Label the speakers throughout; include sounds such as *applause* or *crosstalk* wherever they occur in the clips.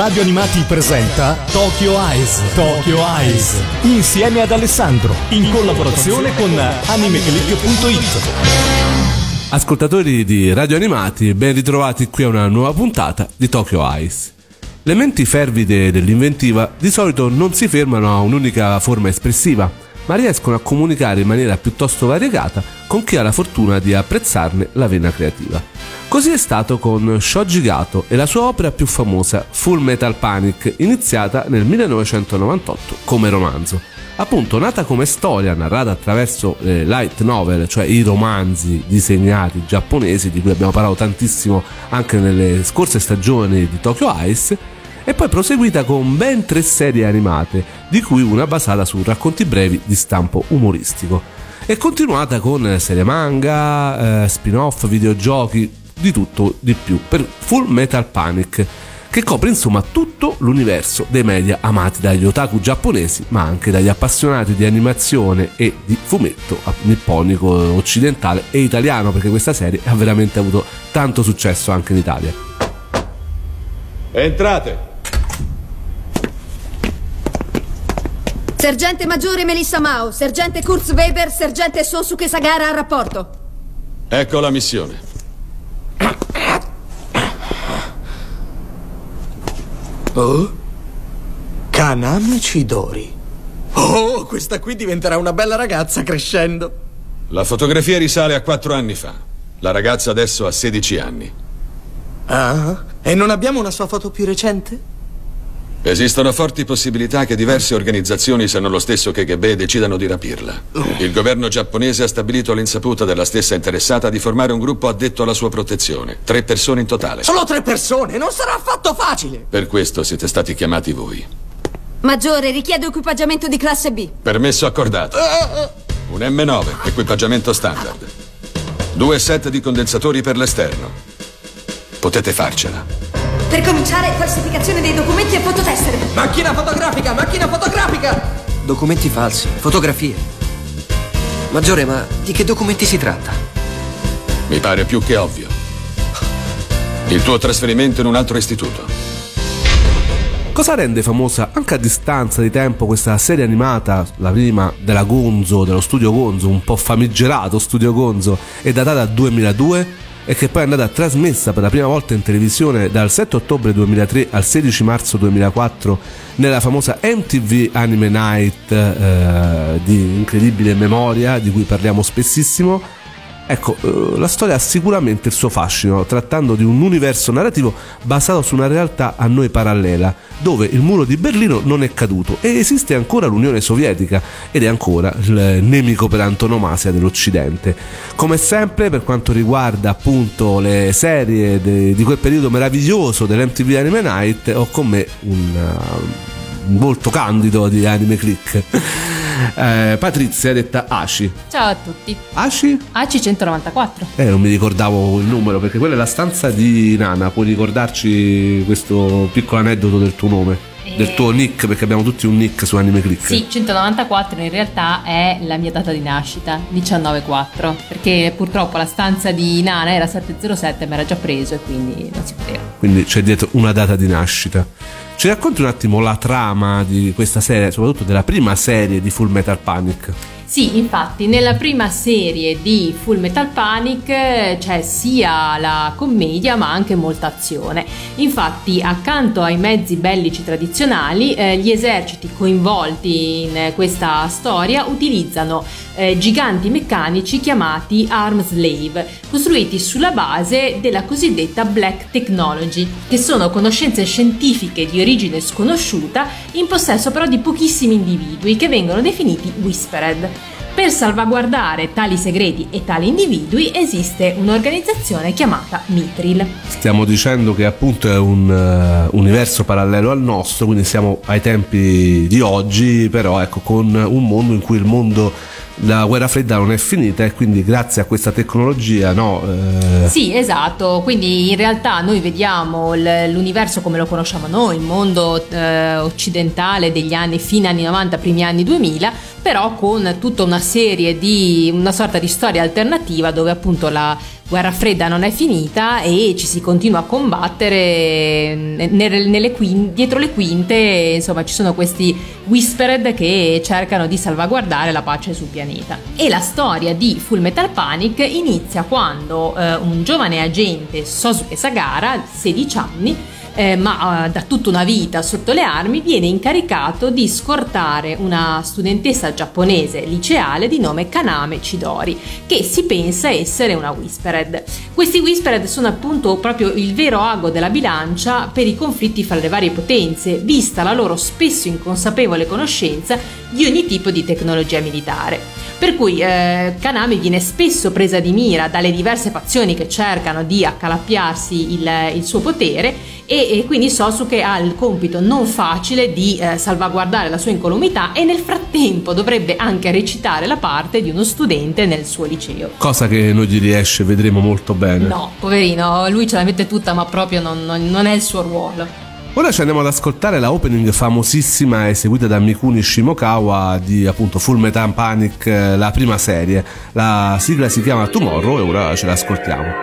Speaker 1: Radio Animati presenta Tokyo Eyes. Tokyo Eyes. Insieme ad Alessandro. In collaborazione con animeclick.it.
Speaker 2: Ascoltatori di Radio Animati, ben ritrovati qui a una nuova puntata di Tokyo Eyes. Le menti fervide dell'inventiva di solito non si fermano a un'unica forma espressiva, ma riescono a comunicare in maniera piuttosto variegata con chi ha la fortuna di apprezzarne la vena creativa. Così è stato con Shoji Gato e la sua opera più famosa, Full Metal Panic, iniziata nel 1998 come romanzo. Appunto, nata come storia narrata attraverso le light novel, cioè i romanzi disegnati giapponesi di cui abbiamo parlato tantissimo anche nelle scorse stagioni di Tokyo Ice, e poi proseguita con ben tre serie animate, di cui una basata su racconti brevi di stampo umoristico. E continuata con serie manga, eh, spin-off, videogiochi, di tutto di più per Full Metal Panic che copre insomma tutto l'universo dei media amati dagli otaku giapponesi ma anche dagli appassionati di animazione e di fumetto nipponico occidentale e italiano perché questa serie ha veramente avuto tanto successo anche in Italia.
Speaker 3: Entrate!
Speaker 4: Sergente Maggiore Melissa Mao, Sergente Kurz Weber, Sergente Sosuke Sagara a rapporto.
Speaker 3: Ecco la missione.
Speaker 5: Oh? Kaname Chidori. Oh, questa qui diventerà una bella ragazza crescendo.
Speaker 3: La fotografia risale a quattro anni fa. La ragazza adesso ha 16 anni.
Speaker 5: Ah, e non abbiamo una sua foto più recente?
Speaker 3: Esistono forti possibilità che diverse organizzazioni, se non lo stesso KGB, decidano di rapirla. Il governo giapponese ha stabilito all'insaputa della stessa interessata di formare un gruppo addetto alla sua protezione. Tre persone in totale.
Speaker 5: Solo tre persone, non sarà affatto facile!
Speaker 3: Per questo siete stati chiamati voi.
Speaker 4: Maggiore, richiedo equipaggiamento di classe B.
Speaker 3: Permesso accordato. Un M9, equipaggiamento standard. Due set di condensatori per l'esterno. Potete farcela.
Speaker 4: Per cominciare, falsificazione dei documenti e fototessere.
Speaker 5: Macchina fotografica, macchina fotografica!
Speaker 6: Documenti falsi, fotografie. Maggiore, ma di che documenti si tratta?
Speaker 3: Mi pare più che ovvio. Il tuo trasferimento in un altro istituto.
Speaker 2: Cosa rende famosa anche a distanza di tempo questa serie animata, la prima della Gonzo, dello studio Gonzo, un po' famigerato studio Gonzo, e datata 2002? E che poi è andata trasmessa per la prima volta in televisione dal 7 ottobre 2003 al 16 marzo 2004 nella famosa MTV Anime Night eh, di incredibile memoria di cui parliamo spessissimo Ecco, eh, la storia ha sicuramente il suo fascino, trattando di un universo narrativo basato su una realtà a noi parallela, dove il muro di Berlino non è caduto e esiste ancora l'Unione Sovietica ed è ancora il nemico per antonomasia dell'Occidente. Come sempre, per quanto riguarda appunto le serie de, di quel periodo meraviglioso dell'MTV Anime Night, ho con me un, uh, un volto candido di Anime Click eh, Patrizia detta Aci.
Speaker 7: Ciao a tutti.
Speaker 2: Aci?
Speaker 7: Aci 194.
Speaker 2: Eh, non mi ricordavo il numero perché quella è la stanza di Nana. Puoi ricordarci questo piccolo aneddoto del tuo nome? del tuo nick perché abbiamo tutti un nick su Anime Click
Speaker 7: sì 194 in realtà è la mia data di nascita 194 perché purtroppo la stanza di Nana era 707 ma era già preso e quindi non si poteva
Speaker 2: quindi c'è dietro una data di nascita ci racconti un attimo la trama di questa serie, soprattutto della prima serie di Full Metal Panic?
Speaker 7: Sì, infatti nella prima serie di Full Metal Panic eh, c'è sia la commedia ma anche molta azione. Infatti accanto ai mezzi bellici tradizionali eh, gli eserciti coinvolti in questa storia utilizzano eh, giganti meccanici chiamati Arm Slave, costruiti sulla base della cosiddetta Black Technology, che sono conoscenze scientifiche di origine sconosciuta in possesso però di pochissimi individui che vengono definiti Whispered. Per salvaguardare tali segreti e tali individui esiste un'organizzazione chiamata Mitril.
Speaker 2: Stiamo dicendo che appunto è un uh, universo parallelo al nostro, quindi siamo ai tempi di oggi, però ecco con un mondo in cui il mondo la guerra fredda non è finita e quindi grazie a questa tecnologia no
Speaker 7: eh... sì esatto. Quindi in realtà noi vediamo l'universo come lo conosciamo noi il mondo eh, occidentale degli anni fine anni 90 primi anni 2000 però con tutta una serie di una sorta di storia alternativa dove appunto la guerra fredda non è finita e ci si continua a combattere nelle, nelle quinte, dietro le quinte, insomma ci sono questi whispered che cercano di salvaguardare la pace sul pianeta. E la storia di Full Metal Panic inizia quando eh, un giovane agente, Sosuke Sagara, 16 anni, eh, ma eh, da tutta una vita sotto le armi, viene incaricato di scortare una studentessa giapponese liceale di nome Kaname Chidori, che si pensa essere una Whispered. Questi Whispered sono appunto proprio il vero ago della bilancia per i conflitti fra le varie potenze, vista la loro spesso inconsapevole conoscenza di ogni tipo di tecnologia militare. Per cui eh, Kaname viene spesso presa di mira dalle diverse fazioni che cercano di accalappiarsi il, il suo potere e, e, quindi Sosuke ha il compito non facile di eh, salvaguardare la sua incolumità e nel frattempo dovrebbe anche recitare la parte di uno studente nel suo liceo.
Speaker 2: Cosa che non gli riesce, vedremo molto bene.
Speaker 7: No, poverino, lui ce la mette tutta ma proprio non, non, è il suo ruolo.
Speaker 2: Ora ci andiamo ad ascoltare la opening famosissima eseguita da Mikuni Shimokawa di appunto Full Metal Panic, eh, la prima serie. La sigla si chiama Tomorrow e ora ce l'ascoltiamo.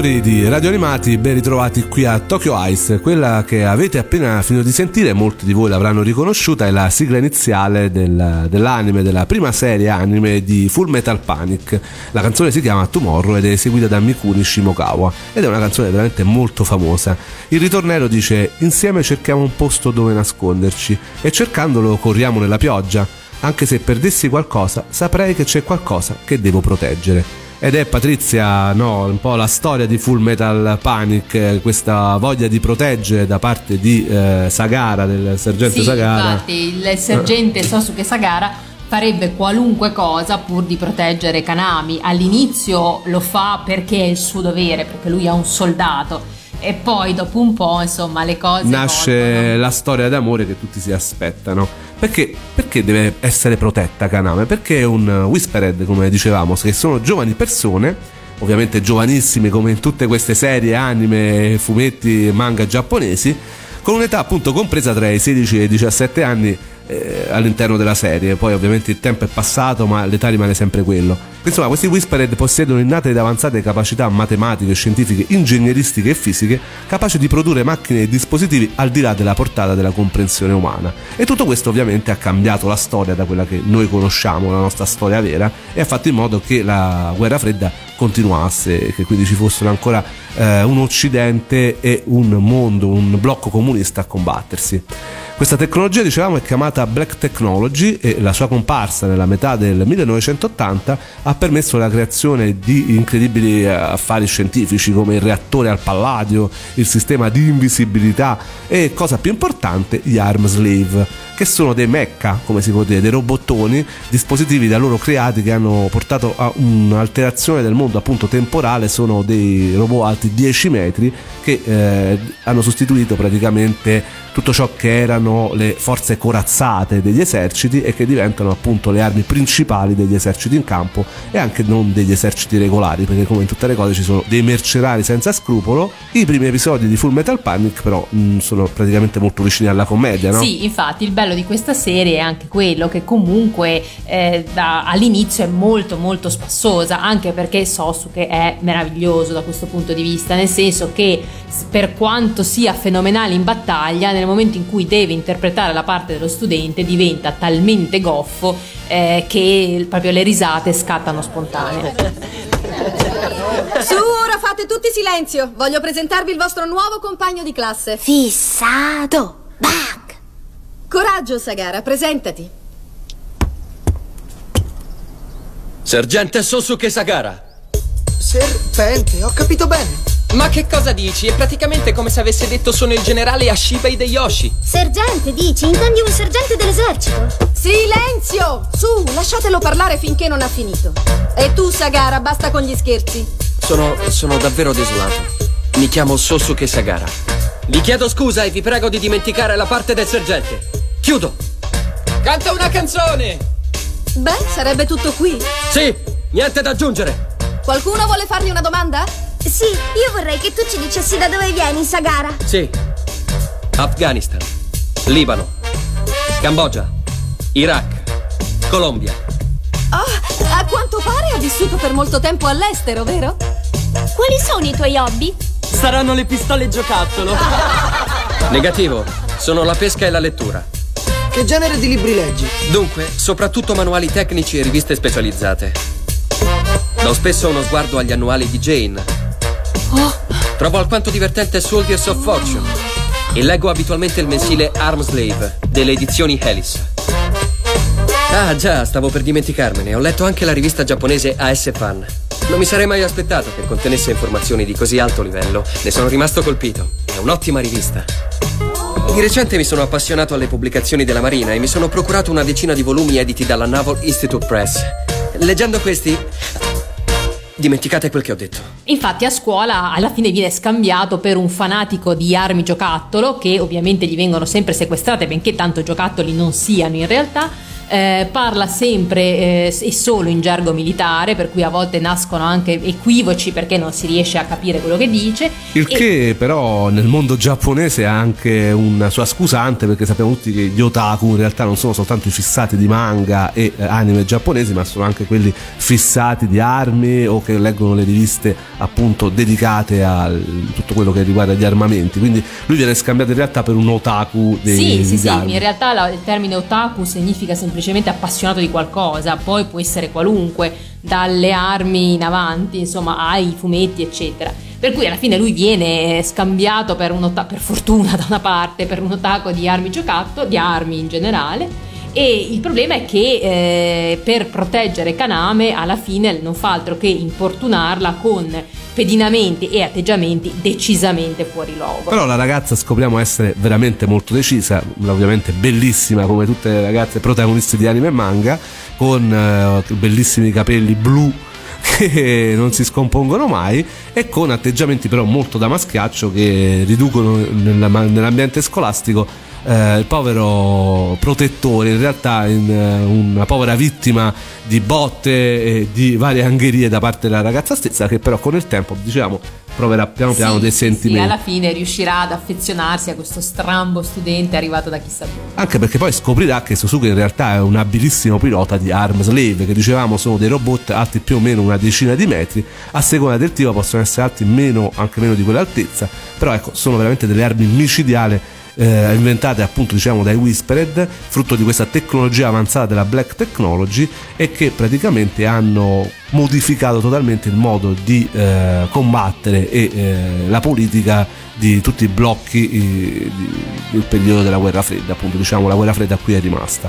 Speaker 2: Ascoltatori di Radio Animati, ben ritrovati qui a Tokyo Ice. Quella che avete appena finito di sentire, molti di voi l'avranno riconosciuta, è la sigla iniziale del, dell'anime, della prima serie anime di Full Metal Panic. La canzone si chiama Tomorrow ed è eseguita da Mikuni Shimokawa ed è una canzone veramente molto famosa. Il ritornello dice: Insieme cerchiamo un posto dove nasconderci e cercandolo corriamo nella pioggia. Anche se perdessi qualcosa, saprei che c'è qualcosa che devo proteggere. Ed è Patrizia, no, un po' la storia di Full Metal Panic, questa voglia di proteggere da parte di eh, Sagara, del sergente
Speaker 7: sì,
Speaker 2: Sagara.
Speaker 7: Infatti, il sergente Sosuke Sagara farebbe qualunque cosa pur di proteggere Kanami. All'inizio lo fa perché è il suo dovere, perché lui è un soldato. E poi dopo un po', insomma, le cose.
Speaker 2: Nasce
Speaker 7: portano.
Speaker 2: la storia d'amore che tutti si aspettano. Perché, perché deve essere protetta Kaname? Perché è un Whispered, come dicevamo, che sono giovani persone, ovviamente giovanissime come in tutte queste serie, anime, fumetti, manga giapponesi, con un'età appunto compresa tra i 16 e i 17 anni eh, all'interno della serie. Poi ovviamente il tempo è passato, ma l'età rimane sempre quello. Insomma, questi Whispered possiedono innate ed avanzate capacità matematiche, scientifiche, ingegneristiche e fisiche, capaci di produrre macchine e dispositivi al di là della portata della comprensione umana. E tutto questo ovviamente ha cambiato la storia da quella che noi conosciamo, la nostra storia vera, e ha fatto in modo che la guerra fredda continuasse che quindi ci fossero ancora eh, un occidente e un mondo, un blocco comunista a combattersi. Questa tecnologia, dicevamo, è chiamata Black Technology e la sua comparsa nella metà del 1980 ha permesso la creazione di incredibili affari scientifici come il reattore al palladio, il sistema di invisibilità e, cosa più importante, gli arm slave che sono dei mecca, come si può dire, dei robottoni, dispositivi da loro creati che hanno portato a un'alterazione del mondo appunto temporale, sono dei robot alti 10 metri che eh, hanno sostituito praticamente tutto ciò che erano le forze corazzate degli eserciti e che diventano appunto le armi principali degli eserciti in campo e anche non degli eserciti regolari, perché come in tutte le cose ci sono dei mercenari senza scrupolo. I primi episodi di Full Metal Panic però mh, sono praticamente molto vicini alla commedia, no?
Speaker 7: Sì, infatti il bello di questa serie è anche quello che comunque eh, da, all'inizio è molto molto spassosa, anche perché Sosuke è meraviglioso da questo punto di vista, nel senso che per quanto sia fenomenale in battaglia, nel momento in cui deve interpretare la parte dello studente diventa talmente goffo eh, che proprio le risate scattano spontanee.
Speaker 4: Su, ora fate tutti silenzio. Voglio presentarvi il vostro nuovo compagno di classe.
Speaker 8: Fissato! Bac!
Speaker 4: Coraggio, Sagara, presentati.
Speaker 6: Sergente Sosuke Sagara.
Speaker 5: Serpente, ho capito bene.
Speaker 9: Ma che cosa dici? È praticamente come se avesse detto sono il generale Ashiba Hideyoshi.
Speaker 8: Sergente, dici? Intendi un sergente dell'esercito?
Speaker 4: Silenzio! Su, lasciatelo parlare finché non ha finito. E tu, Sagara, basta con gli scherzi.
Speaker 6: Sono, sono davvero desolato. Mi chiamo Sosuke Sagara. Vi chiedo scusa e vi prego di dimenticare la parte del sergente. Chiudo.
Speaker 9: Canta una canzone!
Speaker 4: Beh, sarebbe tutto qui.
Speaker 6: Sì, niente da aggiungere.
Speaker 4: Qualcuno vuole fargli una domanda?
Speaker 8: Sì, io vorrei che tu ci dicessi da dove vieni, Sagara.
Speaker 6: Sì. Afghanistan, Libano, Cambogia, Iraq, Colombia.
Speaker 4: Oh, a quanto pare ha vissuto per molto tempo all'estero, vero?
Speaker 8: Quali sono i tuoi hobby?
Speaker 9: Saranno le pistole giocattolo. *laughs*
Speaker 6: Negativo, sono la pesca e la lettura.
Speaker 5: Che genere di libri leggi?
Speaker 6: Dunque, soprattutto manuali tecnici e riviste specializzate. Do spesso uno sguardo agli annuali di Jane. Trovo alquanto divertente Soldiers of Fortune. E leggo abitualmente il mensile Arm Slave delle edizioni Helis. Ah già, stavo per dimenticarmene. Ho letto anche la rivista giapponese AS Fan. Non mi sarei mai aspettato che contenesse informazioni di così alto livello. Ne sono rimasto colpito. È un'ottima rivista. Di recente mi sono appassionato alle pubblicazioni della Marina e mi sono procurato una decina di volumi editi dalla Naval Institute Press. Leggendo questi, dimenticate quel che ho detto.
Speaker 7: Infatti a scuola alla fine viene scambiato per un fanatico di armi giocattolo che ovviamente gli vengono sempre sequestrate benché tanto giocattoli non siano in realtà eh, parla sempre eh, e solo in gergo militare, per cui a volte nascono anche equivoci perché non si riesce a capire quello che dice.
Speaker 2: Il
Speaker 7: E-
Speaker 2: che però nel mondo giapponese ha anche una sua scusante perché sappiamo tutti che gli otaku in realtà non sono soltanto i fissati di manga e eh, anime giapponesi ma sono anche quelli fissati di armi o che leggono le riviste appunto dedicate a tutto quello che riguarda gli armamenti quindi lui viene scambiato in realtà per un otaku dei,
Speaker 7: Sì, sì, sì, in realtà il termine otaku significa semplicemente appassionato di qualcosa, poi può essere qualunque, dalle armi in avanti, insomma, ai fumetti, eccetera. Per cui alla fine lui viene scambiato per un otaku, per fortuna *laughs* da una parte, per un otaku di armi giocattolo, di armi in generale. E il problema è che eh, per proteggere Kaname alla fine non fa altro che importunarla con pedinamenti e atteggiamenti decisamente fuori luogo.
Speaker 2: Però la ragazza scopriamo essere veramente molto decisa, ovviamente bellissima come tutte le ragazze protagoniste di anime e manga, con eh, bellissimi capelli blu *laughs* che non si scompongono mai e con atteggiamenti però molto da maschiaccio che riducono nella- nell'ambiente scolastico eh, il povero protettore in realtà in eh, una povera vittima di botte e di varie angherie da parte della ragazza stessa che però con il tempo diciamo proverà piano piano
Speaker 7: Sì,
Speaker 2: dei sentimenti
Speaker 7: Sì, alla fine riuscirà ad affezionarsi a questo strambo studente arrivato da chissà dove.
Speaker 2: Anche perché poi scoprirà che Suzuki in realtà è un abilissimo pilota di Arm Slave, che dicevamo sono dei robot alti più o meno una decina di metri, a seconda del tipo possono essere alti meno, anche meno di quell'altezza, però ecco, sono veramente delle armi micidiali eh, inventate appunto diciamo dai Whispered, frutto di questa tecnologia avanzata della Black Technology e che praticamente hanno modificato totalmente il modo di eh, combattere e eh, la politica di tutti i blocchi eh, di- del periodo della guerra fredda, appunto diciamo la guerra fredda qui è rimasta.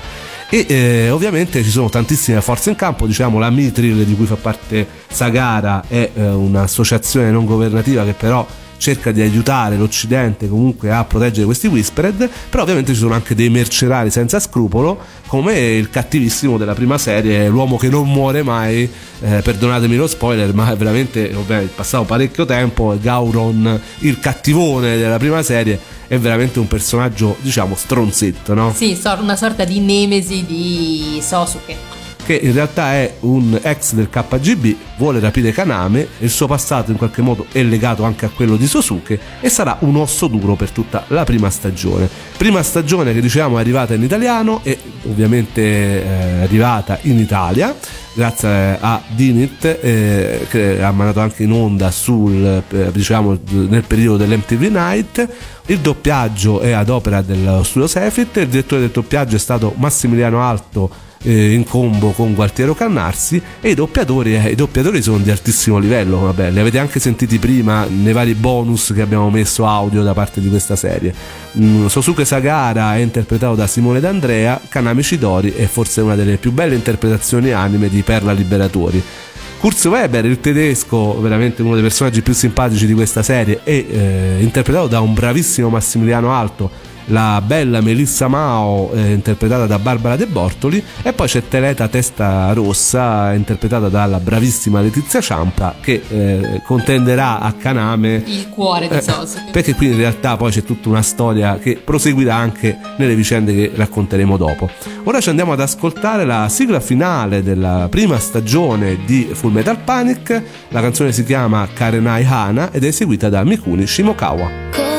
Speaker 2: E eh, ovviamente ci sono tantissime forze in campo, diciamo la Mitril di cui fa parte Sagara è eh, un'associazione non governativa che però cerca di aiutare l'Occidente comunque a proteggere questi Whispered, però ovviamente ci sono anche dei mercenari senza scrupolo, come il cattivissimo della prima serie, l'uomo che non muore mai, eh, perdonatemi lo spoiler, ma è veramente, ovviamente è passato parecchio tempo, Gauron, il cattivone della prima serie, è veramente un personaggio, diciamo, stronzetto, no?
Speaker 7: Sì, una sorta di nemesi di Sosuke.
Speaker 2: Che in realtà è un ex del KGB, vuole rapire Kaname, il suo passato in qualche modo è legato anche a quello di Sosuke e sarà un osso duro per tutta la prima stagione. Prima stagione che dicevamo è arrivata in italiano e ovviamente è arrivata in Italia grazie a Dinit eh, che ha mandato anche in onda sul, eh, diciamo, nel periodo dell'MTV Night. Il doppiaggio è ad opera dello studio Sefit, il direttore del doppiaggio è stato Massimiliano Alto eh, in combo con Gualtiero Cannarsi e i doppiatori, eh, i doppiatori sono di altissimo livello, vabbè, li avete anche sentiti prima nei vari bonus che abbiamo messo audio da parte di questa serie. Mm, Sosuke Sagara è interpretato da Simone D'Andrea, Kanami Shidori è forse una delle più belle interpretazioni anime di Perla Liberatori. Kurz Weber, il tedesco, veramente uno dei personaggi più simpatici di questa serie, è eh, interpretato da un bravissimo Massimiliano Alto, la bella Melissa Mao eh, interpretata da Barbara De Bortoli e poi c'è Teleta Testa Rossa interpretata dalla bravissima Letizia Ciampa che eh, contenderà a Kaname
Speaker 7: Il cuore di
Speaker 2: eh,
Speaker 7: Sosuke.
Speaker 2: perché qui in realtà poi c'è tutta una storia che proseguirà anche nelle vicende che racconteremo dopo. Ora ci andiamo ad ascoltare la sigla finale della prima stagione di Full Metal Panic. La canzone si chiama Karenai Hana ed è eseguita da Mikuni Shimokawa.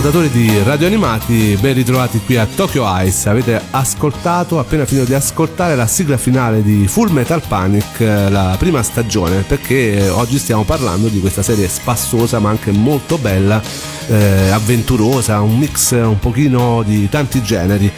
Speaker 2: Ascoltatori di Radio Animati, ben ritrovati qui a Tokyo Ice. Avete ascoltato, appena finito di ascoltare la sigla finale di Full Metal Panic, eh, la prima stagione, perché eh, oggi stiamo parlando di questa serie spassosa ma anche molto bella, eh, avventurosa, un mix un pochino di tanti generi.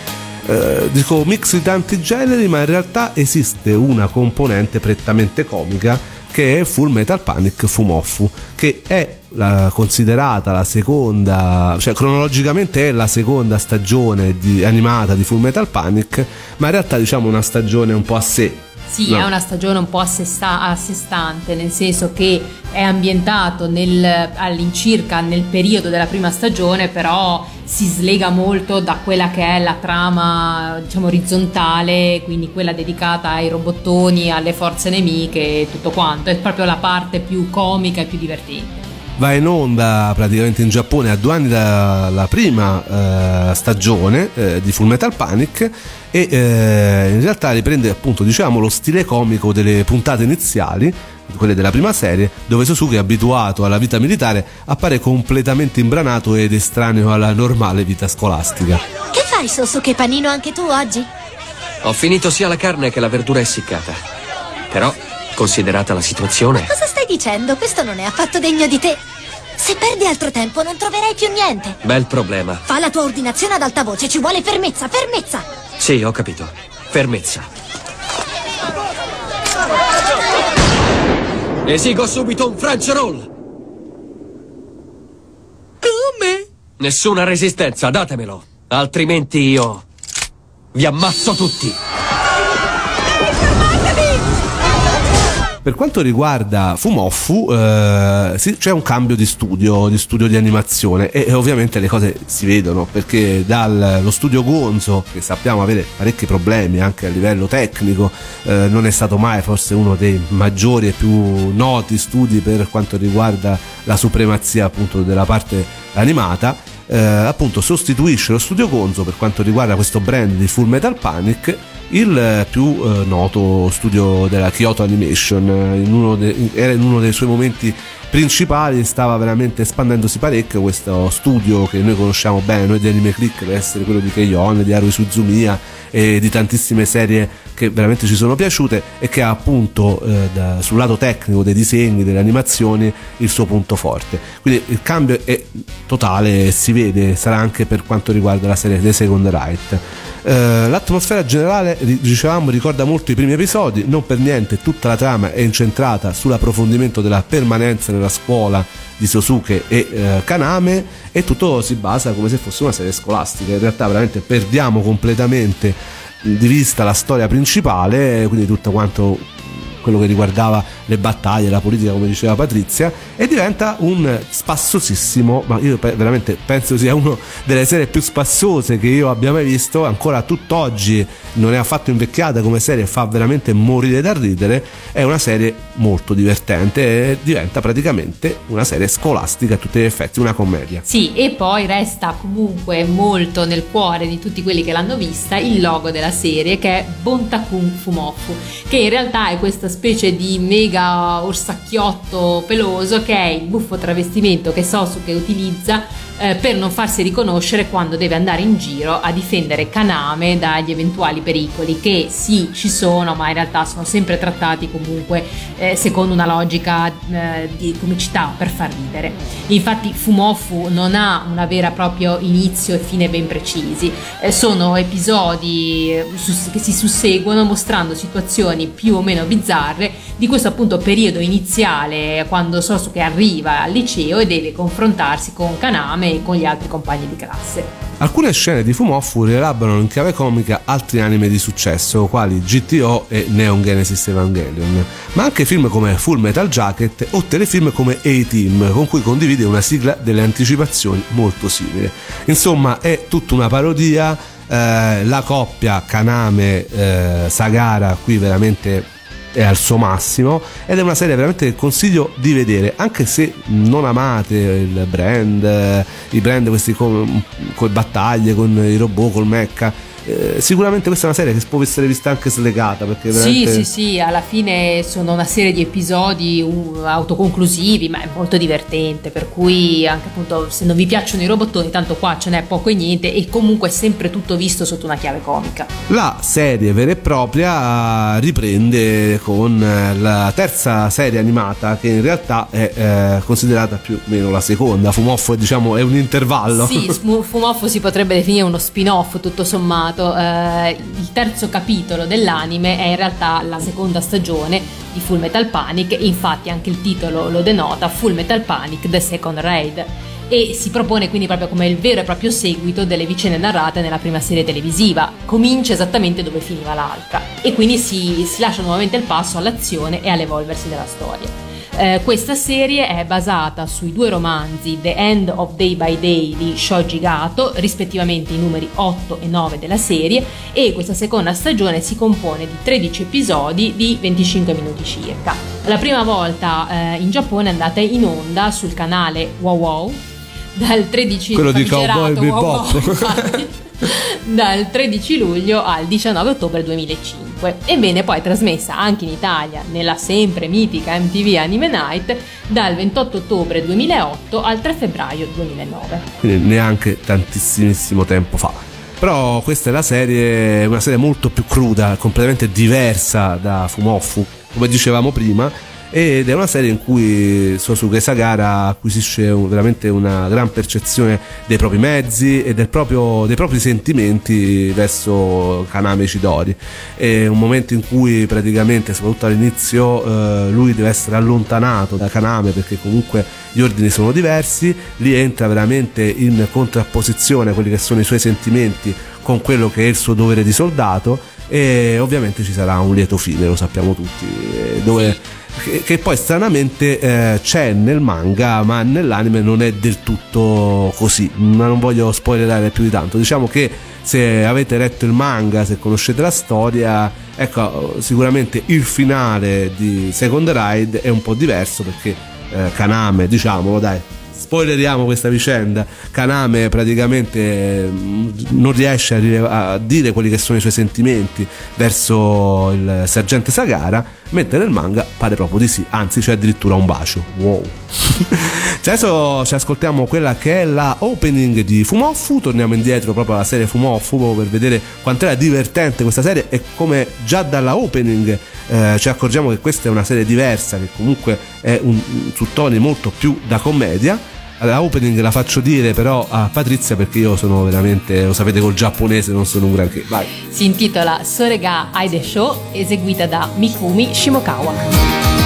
Speaker 2: Eh, dico mix di tanti generi, ma in realtà esiste una componente prettamente comica che è Full Metal Panic Fumoffu, che è la- considerata la seconda, cioè cronologicamente è la seconda stagione di- animata di Full Metal Panic, ma in realtà diciamo una stagione un po' a sé.
Speaker 7: Sì,
Speaker 2: No.
Speaker 7: è una stagione un po' a, sé sta- a sé stante, nel senso che è ambientato nel- all'incirca nel periodo della prima stagione, però si slega molto da quella che è la trama, diciamo, orizzontale, quindi quella dedicata ai robottoni, alle forze nemiche e tutto quanto. È proprio la parte più comica e più divertente.
Speaker 2: Va in onda praticamente in Giappone a due anni dalla prima eh, stagione eh, di Full Metal Panic e eh, in realtà riprende appunto diciamo lo stile comico delle puntate iniziali quelle della prima serie dove Sasuke abituato alla vita militare appare completamente imbranato ed estraneo alla normale vita scolastica
Speaker 8: Che fai, Sosuke Panino, anche tu oggi?
Speaker 6: Ho finito sia la carne che la verdura essiccata. Però, considerata la situazione,
Speaker 8: Cosa stai dicendo? Questo non è affatto degno di te. Se perdi altro tempo non troverai più niente.
Speaker 6: bel problema.
Speaker 8: Fa la tua ordinazione ad alta voce, ci vuole fermezza, fermezza!
Speaker 6: Sì, ho capito. Fermezza. Esigo subito un French roll.
Speaker 9: Come?
Speaker 6: Nessuna resistenza, datemelo. Altrimenti io vi ammazzo tutti.
Speaker 2: Per quanto riguarda Fumoffu, eh, sì, c'è un cambio di studio, di studio di animazione e, e ovviamente le cose si vedono perché dallo studio Gonzo, che sappiamo avere parecchi problemi anche a livello tecnico, eh, non è stato mai forse uno dei maggiori e più noti studi per quanto riguarda la supremazia appunto della parte animata. Eh, appunto sostituisce lo studio Gonzo per quanto riguarda questo brand di Full Metal Panic il eh, più eh, noto studio della Kyoto Animation. Eh, in de- era in uno dei suoi momenti principali stava veramente espandendosi parecchio questo studio che noi conosciamo bene noi di Anime Click deve essere quello di Keion, di Haruhi Suzumiya e di tantissime serie che veramente ci sono piaciute e che ha appunto eh, da- sul lato tecnico dei disegni, delle animazioni il suo punto forte. Quindi il cambio è totale si vede sarà anche per quanto riguarda la serie The Second Right eh, l'atmosfera generale, dicevamo, ricorda molto i primi episodi, non per niente tutta la trama è incentrata sull'approfondimento della permanenza nella scuola di Sosuke e eh, Kaname e tutto si basa come se fosse una serie scolastica. In realtà veramente perdiamo completamente di vista la storia principale, quindi tutto quanto quello che riguardava le battaglie, la politica, come diceva Patrizia, e diventa un spassosissimo, ma io veramente penso sia una delle serie più spassose che io abbia mai visto, ancora tutt'oggi non è affatto invecchiata come serie, fa veramente morire da ridere, è una serie molto divertente e diventa praticamente una serie scolastica a tutti gli effetti, una commedia.
Speaker 7: Sì, e poi resta comunque molto nel cuore di tutti quelli che l'hanno vista il logo della serie che è Bontakun Fumofu, che in realtà è questa specie di mega orsacchiotto peloso che è il buffo travestimento che Sosuke utilizza eh, per non farsi riconoscere quando deve andare in giro a difendere Kaname dagli eventuali pericoli che sì ci sono ma in realtà sono sempre trattati comunque eh, secondo una logica eh, di comicità per far ridere. Infatti Fumofu non ha una vera e proprio inizio e fine ben precisi. Eh, sono episodi eh, che si susseguono mostrando situazioni più o meno bizzarre di questo appunto periodo iniziale quando Sosuke arriva al liceo e deve confrontarsi con Kaname e con gli altri compagni di classe.
Speaker 2: Alcune scene di Fumofu rielaborano in chiave comica altri anime di successo, quali GTO e Neon Genesis Evangelion, ma anche film come Full Metal Jacket o telefilm come A-Team, con cui condivide una sigla delle anticipazioni molto simile. Insomma, è tutta una parodia, eh, la coppia Kaname-Sagara qui veramente è al suo massimo ed è una serie veramente che consiglio di vedere anche se non amate il brand eh, i brand questi con, con battaglie con i robot col mecha eh, sicuramente questa è una serie che può essere vista anche slegata perché
Speaker 7: Sì,
Speaker 2: veramente
Speaker 7: sì, sì, alla fine sono una serie di episodi uh, autoconclusivi, ma è molto divertente, per cui anche appunto se non vi piacciono i robottoni, tanto qua ce n'è poco e niente e comunque è sempre tutto visto sotto una chiave comica.
Speaker 2: La serie vera e propria riprende con eh, la terza serie animata che in realtà è eh, considerata più o meno la seconda. Fumoffo diciamo è un intervallo.
Speaker 7: Sì, *laughs* Fumoffo si potrebbe definire uno spin-off tutto sommato. Eh, il terzo capitolo dell'anime è in realtà la seconda stagione di Full Metal Panic, infatti anche il titolo lo denota, Full Metal Panic The Second Raid. E si propone quindi proprio come il vero e proprio seguito delle vicende narrate nella prima serie televisiva. Comincia esattamente dove finiva l'altra. E quindi si, si lascia nuovamente il passo all'azione e all'evolversi della storia. Eh, questa serie è basata sui due romanzi The End of Day by Day di Shoji Gato, rispettivamente i numeri 8 e 9 della serie, e questa seconda stagione si compone di 13 episodi di 25 minuti circa. La prima volta eh, in Giappone è andata in onda sul canale Wow Wow dal 13
Speaker 2: Quello di Cowboy Bebop. *laughs*
Speaker 7: dal 13 luglio al 19 ottobre 2005 e viene poi trasmessa anche in Italia nella sempre mitica MTV Anime Night dal 28 ottobre 2008 al 3 febbraio 2009.
Speaker 2: quindi neanche tantissimissimo tempo fa. Però questa è la serie, una serie molto più cruda, completamente diversa da Fumofu, come dicevamo prima, ed è una serie in cui Sosuke Sagara acquisisce un- veramente una gran percezione dei propri mezzi e proprio- dei propri sentimenti verso Kaname Chidori. È un momento in cui praticamente, soprattutto all'inizio, eh, lui deve essere allontanato da Kaname perché comunque gli ordini sono diversi, lì entra veramente in contrapposizione quelli che sono i suoi sentimenti con quello che è il suo dovere di soldato e ovviamente ci sarà un lieto fine, lo sappiamo tutti, eh, dove, che, poi stranamente eh, c'è nel manga ma nell'anime non è del tutto così, ma non voglio spoilerare più di tanto, diciamo che se avete letto il manga, se conoscete la storia, ecco sicuramente il finale di Second Ride è un po' diverso perché eh, Kaname, diciamolo dai, spoileriamo questa vicenda. Kaname praticamente eh, non riesce a, dire quelli che sono i suoi sentimenti verso il sergente Sagara, mentre nel manga pare proprio di sì, anzi c'è addirittura un bacio. Wow. *laughs* Cioè, Adesso ci ascoltiamo quella che è la opening di Fumofu, torniamo indietro proprio alla serie Fumofu per vedere quanto era divertente questa serie e come già dalla opening eh, ci accorgiamo che questa è una serie diversa, che comunque è un, su toni molto più da commedia. La opening la faccio dire però a Patrizia perché io sono veramente, lo sapete col giapponese non sono un granché. Vai.
Speaker 7: Si intitola Sorega Aide Show, eseguita da Mikumi Shimokawa.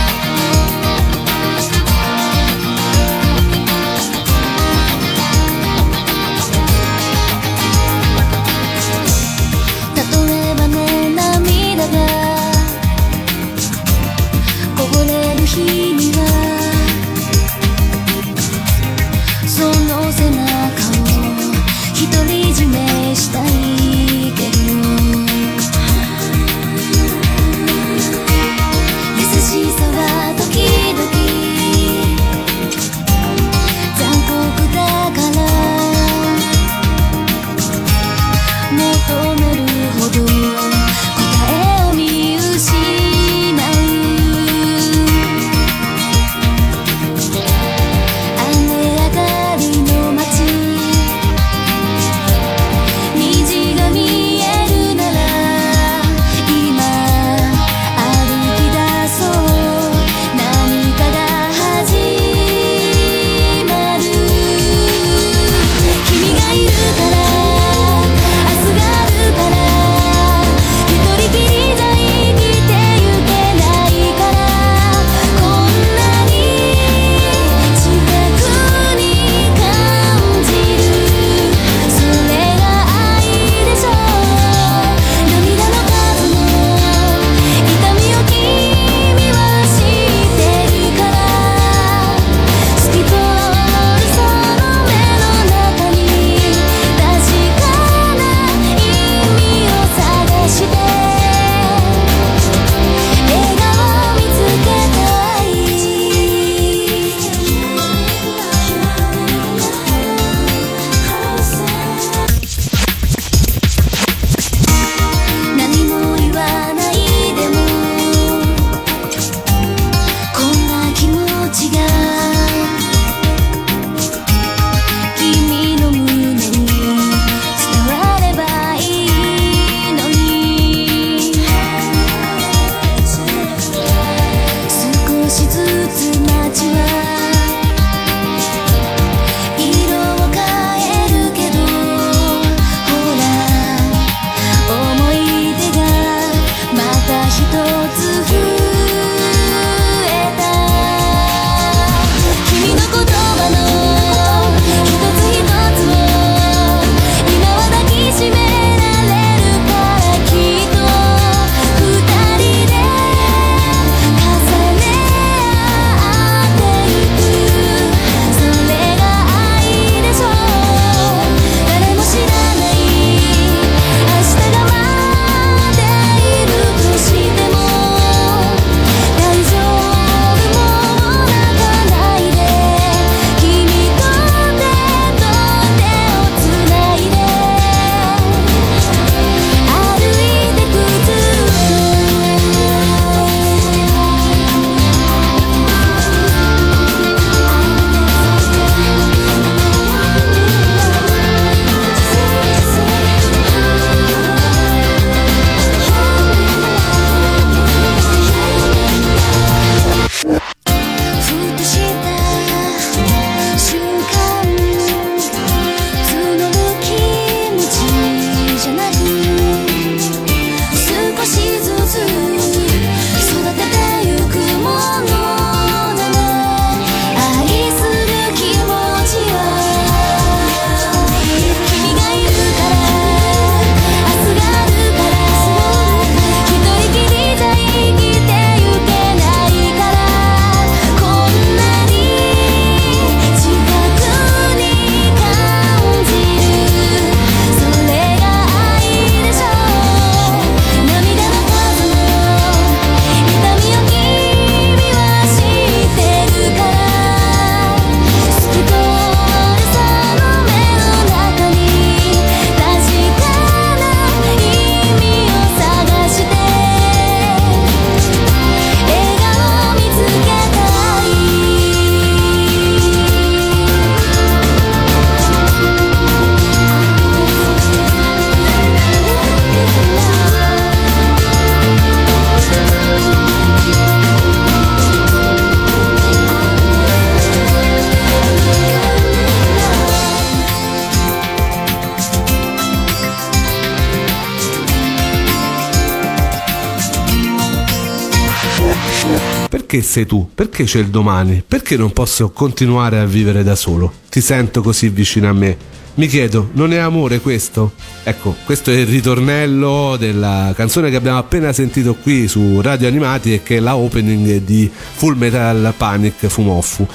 Speaker 2: Perché sei tu? Perché c'è il domani? Perché non posso continuare a vivere da solo? Ti sento così vicino a me. Mi chiedo, non è amore questo? Ecco, questo è il ritornello della canzone che abbiamo appena sentito qui su Radio Animati e che è la opening di Full Metal Panic Fumoffu.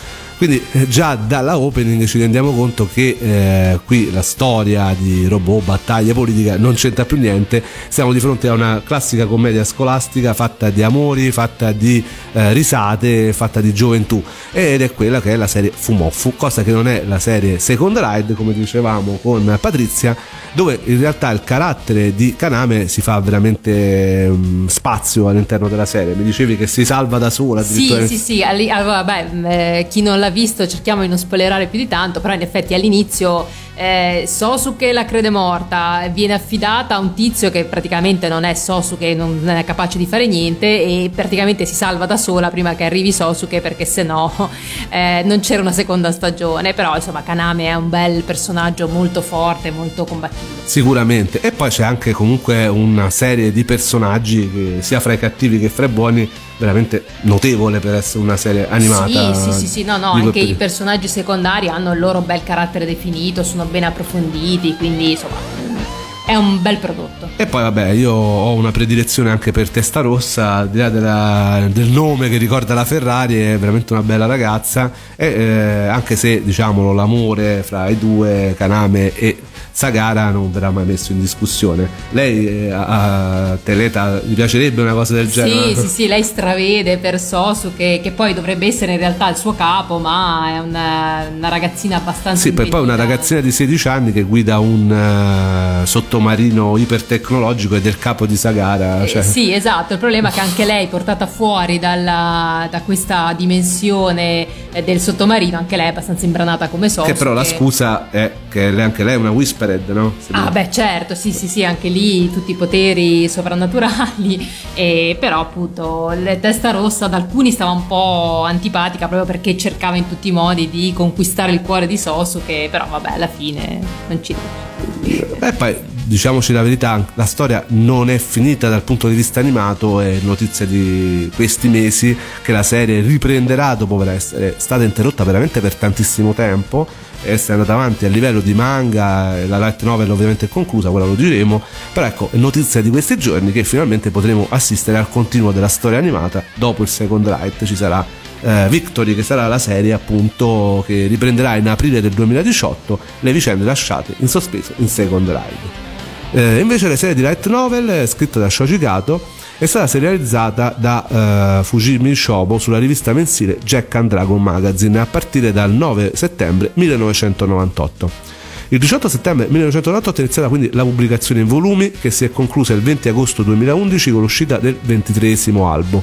Speaker 2: Quindi eh, già dalla opening ci rendiamo conto che eh, qui la storia di robot, battaglia politica non c'entra più niente, siamo di fronte a una classica commedia scolastica fatta di amori, fatta di eh, risate, fatta di gioventù ed è quella che è la serie Fumoffu, cosa che non è la serie Second Ride come dicevamo con Patrizia, dove in realtà il carattere di Kaname si fa veramente um, spazio all'interno della serie. Mi dicevi che si salva da sola.
Speaker 7: Sì, sì, sì, allora, beh, eh, chi non l'ha visto cerchiamo di non spoilerare più di tanto, però in effetti all'inizio eh, Sosuke la crede morta, viene affidata a un tizio che praticamente non è Sosuke, non è capace di fare niente e praticamente si salva da sola prima che arrivi Sosuke perché se no *laughs* eh, non c'era una seconda stagione, però insomma Kaname è un bel personaggio molto forte, molto combattivo.
Speaker 2: Sicuramente, e poi c'è anche comunque una serie di personaggi che sia fra i cattivi che fra i buoni veramente notevole per essere una serie animata.
Speaker 7: Sì, sì, sì, sì no, no, anche i personaggi secondari hanno il loro bel carattere definito, sono ben approfonditi, quindi insomma è un bel prodotto.
Speaker 2: E poi vabbè, io ho una predilezione anche per Testa Rossa, al di là della, del nome che ricorda la Ferrari, è veramente una bella ragazza, e eh, anche se diciamolo l'amore fra i due, Kaname e Sagara non verrà mai messo in discussione. Lei eh, a Teleta gli piacerebbe una cosa del genere?
Speaker 7: Sì, sì, sì, lei stravede per Sosu che, che, poi dovrebbe essere in realtà il suo capo, ma è una, una ragazzina abbastanza...
Speaker 2: Sì, poi una ragazzina di 16 anni che guida un uh, sottomarino ipertecnologico e del capo di Sagara.
Speaker 7: Eh,
Speaker 2: cioè...
Speaker 7: Sì, esatto, il problema è che anche lei portata fuori dalla, da questa dimensione eh, del sottomarino, anche lei è abbastanza imbranata come Sosu.
Speaker 2: Che però la scusa è che anche lei è una whisper Whispered, no?
Speaker 7: Se ah, beh, certo, sì, sì, sì, anche lì tutti i poteri soprannaturali, *laughs* e, però appunto la testa rossa ad alcuni stava un po' antipatica proprio perché cercava in tutti i modi di conquistare il cuore di Sosu, che però vabbè, alla fine non ci
Speaker 2: E poi diciamoci la verità, la storia non è finita dal punto di vista animato, è notizia di questi mesi che la serie riprenderà dopo essere stata interrotta veramente per tantissimo tempo essere andata avanti a livello di manga, la light novel ovviamente è conclusa, quella lo diremo, però ecco, è notizia di questi giorni che finalmente potremo assistere al continuo della storia animata, dopo il Second Right ci sarà eh, Victory che sarà la serie appunto che riprenderà in aprile del 2018 le vicende lasciate in sospeso in Second Ride. Eh, invece la serie di light novel scritta da Shoji Kato è stata serializzata da uh, Fujimi Shobo sulla rivista mensile Jack and Dragon Magazine a partire dal 9 settembre 1998. Il 18 settembre 1998 è iniziata quindi la pubblicazione in volumi che si è conclusa il 20 agosto 2011 con l'uscita del ventitreesimo album.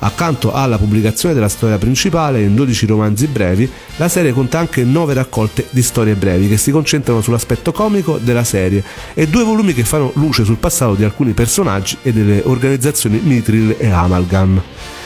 Speaker 2: Accanto alla pubblicazione della storia principale in 12 romanzi brevi, la serie conta anche 9 raccolte di storie brevi che si concentrano sull'aspetto comico della serie e due volumi che fanno luce sul passato di alcuni personaggi e delle organizzazioni Mithril e Amalgam.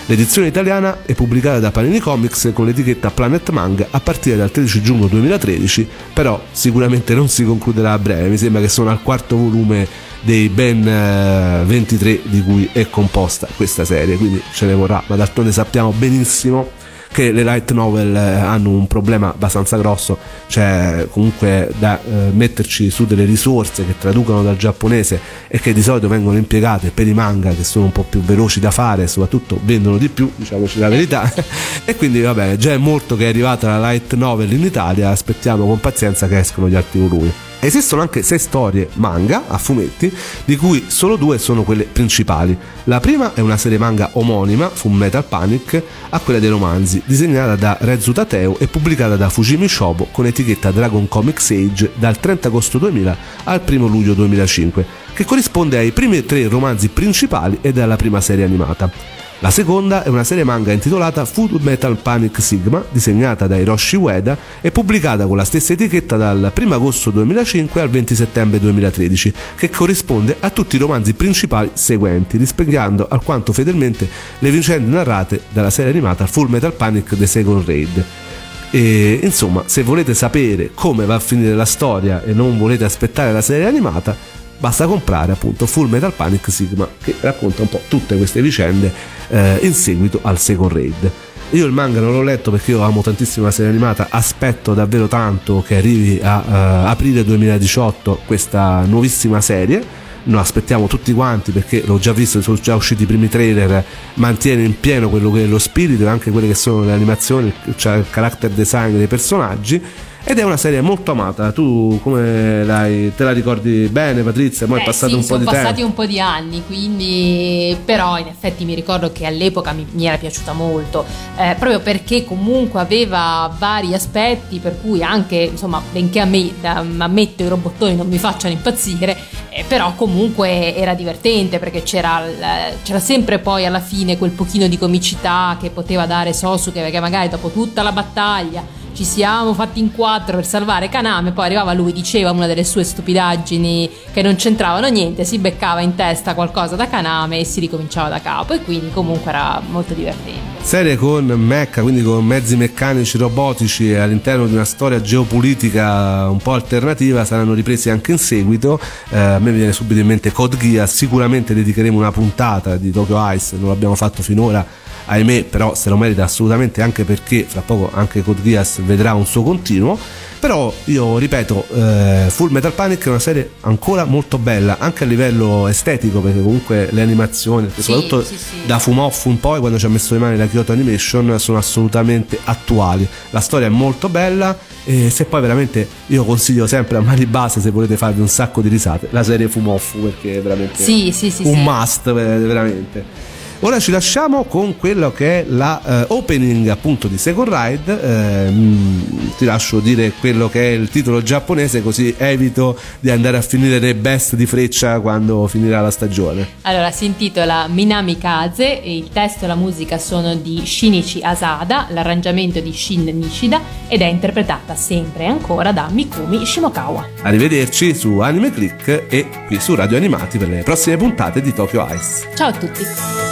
Speaker 2: L'edizione italiana è pubblicata da Panini Comics con l'etichetta Planet Manga a partire dal 13 giugno 2013, però sicuramente non si concluderà a breve, mi sembra che sono al quarto volume dei ben eh, 23 di cui è composta questa serie, quindi ce ne vorrà, ma d'altronde sappiamo benissimo che le light novel eh, hanno un problema abbastanza grosso, cioè comunque da eh, metterci su delle risorse che traducono dal giapponese e che di solito vengono impiegate per i manga che sono un po' più veloci da fare e soprattutto vendono di più, diciamoci la verità. *laughs* e quindi vabbè, già è molto che è arrivata la light novel in Italia, aspettiamo con pazienza che escono gli altri volumi. Esistono anche sei storie manga a fumetti, di cui solo due sono quelle principali. La prima è una serie manga omonima, Full Metal Panic, a quella dei romanzi, disegnata da Rezu Tateo e pubblicata da Fujimi Shobo con etichetta Dragon Comics Age dal 30 agosto 2000 al 1 luglio 2005, che corrisponde ai primi tre romanzi principali ed alla prima serie animata. La seconda è una serie manga intitolata Full Metal Panic Sigma, disegnata da Hiroshi Ueda e pubblicata con la stessa etichetta dal 1 agosto 2005 al 20 settembre 2013, che corrisponde a tutti i romanzi principali seguenti, rispecchiando alquanto fedelmente le vicende narrate dalla serie animata Full Metal Panic The Second Raid. E, insomma, se volete sapere come va a finire la storia e non volete aspettare la serie animata, basta comprare appunto Full Metal Panic Sigma che racconta un po' tutte queste vicende eh, in seguito al Second Raid. Io il manga non l'ho letto perché io amo tantissimo la serie animata, aspetto davvero tanto che arrivi a uh, aprile 2018 questa nuovissima serie. Noi aspettiamo tutti quanti perché l'ho già visto, sono già usciti i primi trailer, mantiene in pieno quello che è lo spirito e anche quelle che sono le animazioni, cioè il character design dei personaggi ed è una serie molto amata. Tu come l'hai, te la ricordi bene, Patrizia? Poi
Speaker 7: Eh,
Speaker 2: è passato
Speaker 7: sì,
Speaker 2: un po'
Speaker 7: sono
Speaker 2: di
Speaker 7: passati
Speaker 2: tempo.
Speaker 7: un po' di anni, quindi però in effetti mi ricordo che all'epoca mi, mi era piaciuta molto, eh, proprio perché comunque aveva vari aspetti per cui anche, insomma, benché a me, da- ammetto i robottoni non mi facciano impazzire, eh, però comunque era divertente perché c'era, c'era sempre poi alla fine quel pochino di comicità che poteva dare Sosuke perché magari dopo tutta la battaglia ci siamo fatti in quattro per salvare Kaname, poi arrivava lui, diceva una delle sue stupidaggini che non c'entravano niente, si beccava in testa qualcosa da Kaname e si ricominciava da capo e quindi comunque era molto divertente.
Speaker 2: Serie con mecha, quindi con mezzi meccanici robotici all'interno di una storia geopolitica un po' alternativa, saranno ripresi anche in seguito. Eh, a me viene subito in mente Code Geass, sicuramente dedicheremo una puntata di Tokyo Ice, non l'abbiamo fatto finora, ahimè, però se lo merita assolutamente anche perché fra poco anche Code Geass vedrà un suo continuo. Però io ripeto, eh, Full Metal Panic è una serie ancora molto bella, anche a livello estetico, perché comunque le animazioni,
Speaker 7: Sì,
Speaker 2: soprattutto
Speaker 7: sì, sì.
Speaker 2: da Fumoff in poi, quando ci ha messo le mani la Kyoto Animation, sono assolutamente attuali. La storia è molto bella e se poi veramente io consiglio sempre a mani base se volete farvi un sacco di risate, la serie Fumoff perché è veramente un must, eh, veramente. Ora ci lasciamo con quello che è la eh, opening appunto di Second Ride. Eh, mh, ti lascio dire quello che è il titolo giapponese, così evito di andare a finire nei best di freccia quando finirà la stagione.
Speaker 7: Allora, si intitola Minami Kaze, il testo e la musica sono di Shinichi Asada, l'arrangiamento di Shin Nishida ed è interpretata sempre e ancora da Mikumi Shimokawa.
Speaker 2: Arrivederci su Anime Click e qui su Radio Animati per le prossime puntate di Tokyo Ice.
Speaker 7: Ciao a tutti!